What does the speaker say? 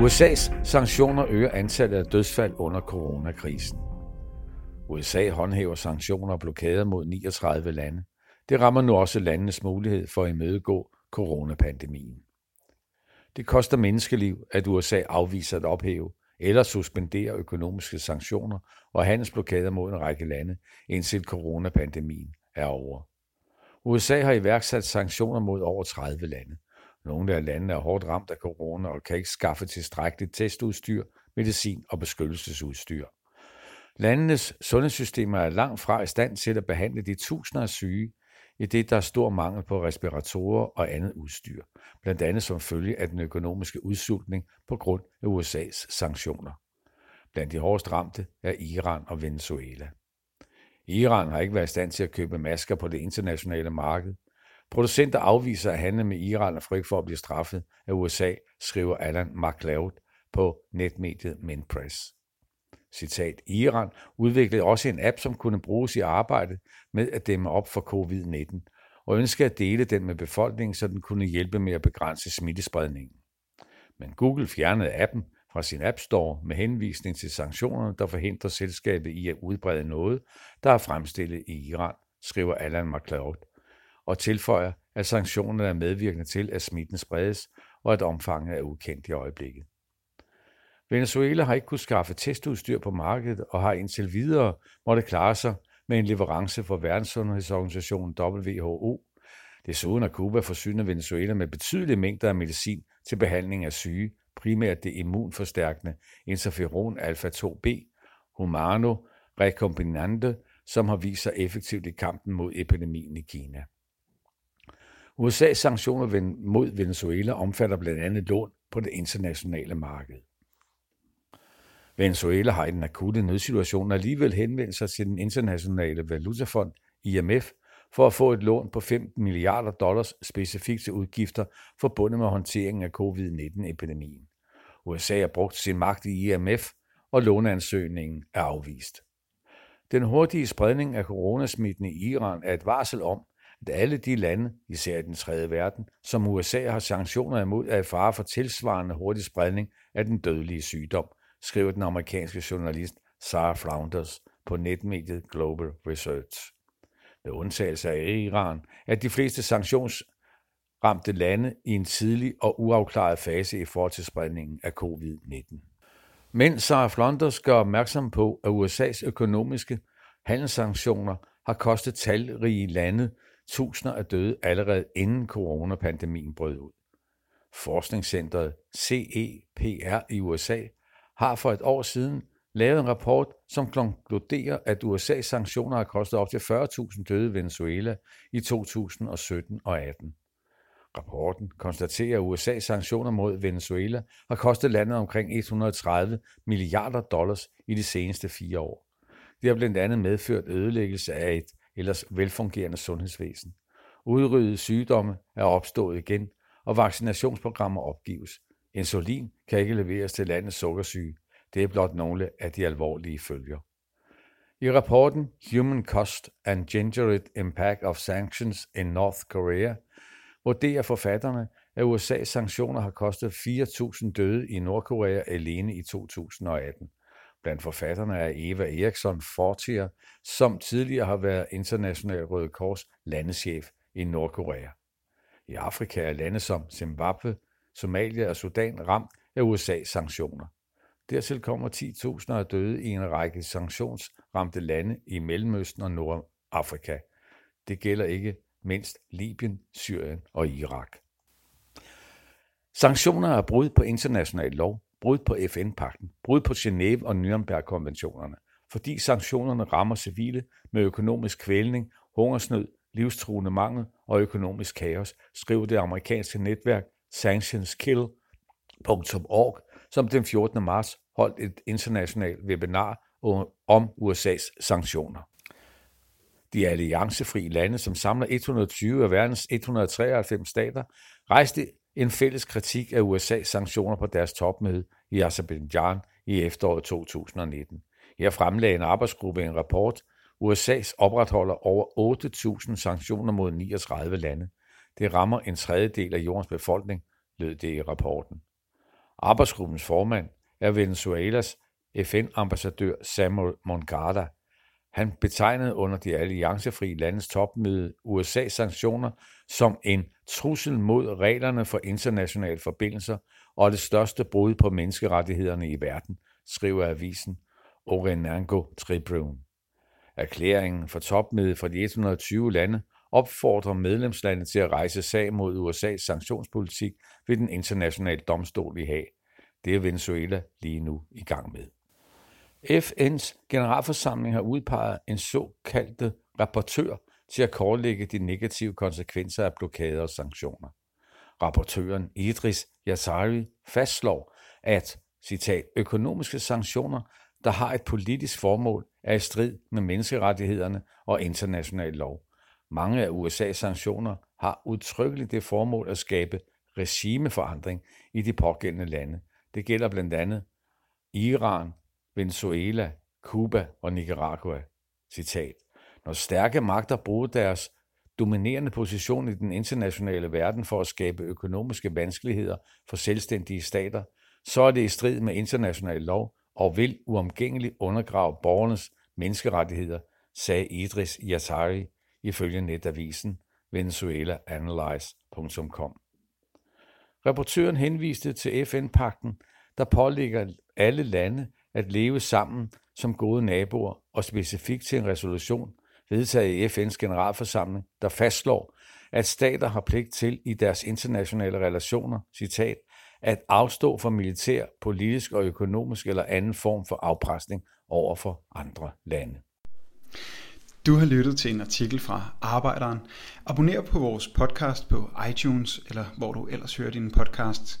USA's sanktioner øger antallet af dødsfald under coronakrisen. USA håndhæver sanktioner og blokader mod 39 lande. Det rammer nu også landenes mulighed for at imødegå coronapandemien. Det koster menneskeliv, at USA afviser at ophæve eller suspendere økonomiske sanktioner og handelsblokader mod en række lande, indtil coronapandemien er over. USA har iværksat sanktioner mod over 30 lande. Nogle af landene er hårdt ramt af corona og kan ikke skaffe tilstrækkeligt testudstyr, medicin og beskyttelsesudstyr. Landenes sundhedssystemer er langt fra i stand til at behandle de tusinder af syge, i det der er stor mangel på respiratorer og andet udstyr, blandt andet som følge af den økonomiske udsultning på grund af USA's sanktioner. Blandt de hårdest ramte er Iran og Venezuela. Iran har ikke været i stand til at købe masker på det internationale marked. Producenter afviser at handle med Iran og frygt for at blive straffet af USA, skriver Alan McLeod på netmediet Minpress. Citat, Iran udviklede også en app, som kunne bruges i arbejdet med at dæmme op for covid-19, og ønskede at dele den med befolkningen, så den kunne hjælpe med at begrænse smittespredningen. Men Google fjernede appen fra sin App Store med henvisning til sanktionerne, der forhindrer selskabet i at udbrede noget, der er fremstillet i Iran, skriver Alan McLeod, og tilføjer, at sanktionerne er medvirkende til, at smitten spredes, og at omfanget er ukendt i øjeblikket. Venezuela har ikke kunnet skaffe testudstyr på markedet og har indtil videre måtte klare sig med en leverance fra Verdenssundhedsorganisationen WHO. Desuden har Cuba forsynet Venezuela med betydelige mængder af medicin til behandling af syge, primært det immunforstærkende interferon alfa-2b, humano recombinante, som har vist sig effektivt i kampen mod epidemien i Kina. USA's sanktioner mod Venezuela omfatter blandt andet lån på det internationale marked. Venezuela har i den akutte nødsituation alligevel henvendt sig til den internationale valutafond, IMF, for at få et lån på 15 milliarder dollars specifikt til udgifter forbundet med håndteringen af covid-19-epidemien. USA har brugt sin magt i IMF, og låneansøgningen er afvist. Den hurtige spredning af coronasmitten i Iran er et varsel om, at alle de lande, især i den tredje verden, som USA har sanktioner imod, er i fare for tilsvarende hurtig spredning af den dødelige sygdom, skriver den amerikanske journalist Sarah Flounders på netmediet Global Research. Med undtagelse af Iran er de fleste sanktionsramte lande i en tidlig og uafklaret fase i forhold til spredningen af covid-19. Men Sarah Flounders gør opmærksom på, at USA's økonomiske handelssanktioner har kostet talrige lande tusinder af døde allerede inden coronapandemien brød ud. Forskningscentret CEPR i USA har for et år siden lavet en rapport, som konkluderer, at USA's sanktioner har kostet op til 40.000 døde i Venezuela i 2017 og 18. Rapporten konstaterer, at USA's sanktioner mod Venezuela har kostet landet omkring 130 milliarder dollars i de seneste fire år. Det har blandt andet medført ødelæggelse af et ellers velfungerende sundhedsvæsen. Udryddede sygdomme er opstået igen, og vaccinationsprogrammer opgives, Insulin kan ikke leveres til landets sukkersyge. Det er blot nogle af de alvorlige følger. I rapporten Human Cost and Gendered Impact of Sanctions in North Korea vurderer forfatterne, at USA's sanktioner har kostet 4.000 døde i Nordkorea alene i 2018. Blandt forfatterne er Eva Eriksson Fortier, som tidligere har været international Røde Kors landeschef i Nordkorea. I Afrika er lande som Zimbabwe, Somalia og Sudan ramt af USA's sanktioner. Dertil kommer 10.000 af døde i en række sanktionsramte lande i Mellemøsten og Nordafrika. Det gælder ikke mindst Libyen, Syrien og Irak. Sanktioner er brud på international lov, brud på FN-pakten, brud på Genève og Nürnberg-konventionerne, fordi sanktionerne rammer civile med økonomisk kvælning, hungersnød, livstruende mangel og økonomisk kaos, skriver det amerikanske netværk sanctionskill.org, som den 14. marts holdt et internationalt webinar om USA's sanktioner. De alliancefri lande, som samler 120 af verdens 193 stater, rejste en fælles kritik af USA's sanktioner på deres topmøde i Azerbaijan i efteråret 2019. Her fremlagde en arbejdsgruppe en rapport. USA's opretholder over 8.000 sanktioner mod 39 lande. Det rammer en tredjedel af jordens befolkning, lød det i rapporten. Arbejdsgruppens formand er Venezuelas FN-ambassadør Samuel Moncada han betegnede under de alliancefri landes topmøde USA's sanktioner som en trussel mod reglerne for internationale forbindelser og det største brud på menneskerettighederne i verden, skriver avisen Orenango Tribune. Erklæringen for topmødet for de 120 lande opfordrer medlemslandene til at rejse sag mod USA's sanktionspolitik ved den internationale domstol i Haag. Det er Venezuela lige nu i gang med. FN's generalforsamling har udpeget en såkaldte rapportør til at kortlægge de negative konsekvenser af blokader og sanktioner. Rapportøren Idris Yassari fastslår, at citat, økonomiske sanktioner, der har et politisk formål, er i strid med menneskerettighederne og international lov. Mange af USA's sanktioner har udtrykkeligt det formål at skabe regimeforandring i de pågældende lande. Det gælder blandt andet Iran, Venezuela, Cuba og Nicaragua. Citat. Når stærke magter bruger deres dominerende position i den internationale verden for at skabe økonomiske vanskeligheder for selvstændige stater, så er det i strid med international lov og vil uomgængeligt undergrave borgernes menneskerettigheder, sagde Idris Yatari ifølge netavisen venezuelaanalyze.com. Rapportøren henviste til FN-pakten, der pålægger alle lande at leve sammen som gode naboer og specifikt til en resolution vedtaget i FN's generalforsamling, der fastslår, at stater har pligt til i deres internationale relationer, citat, at afstå fra militær, politisk og økonomisk eller anden form for afpresning over for andre lande. Du har lyttet til en artikel fra Arbejderen. Abonner på vores podcast på iTunes, eller hvor du ellers hører din podcast.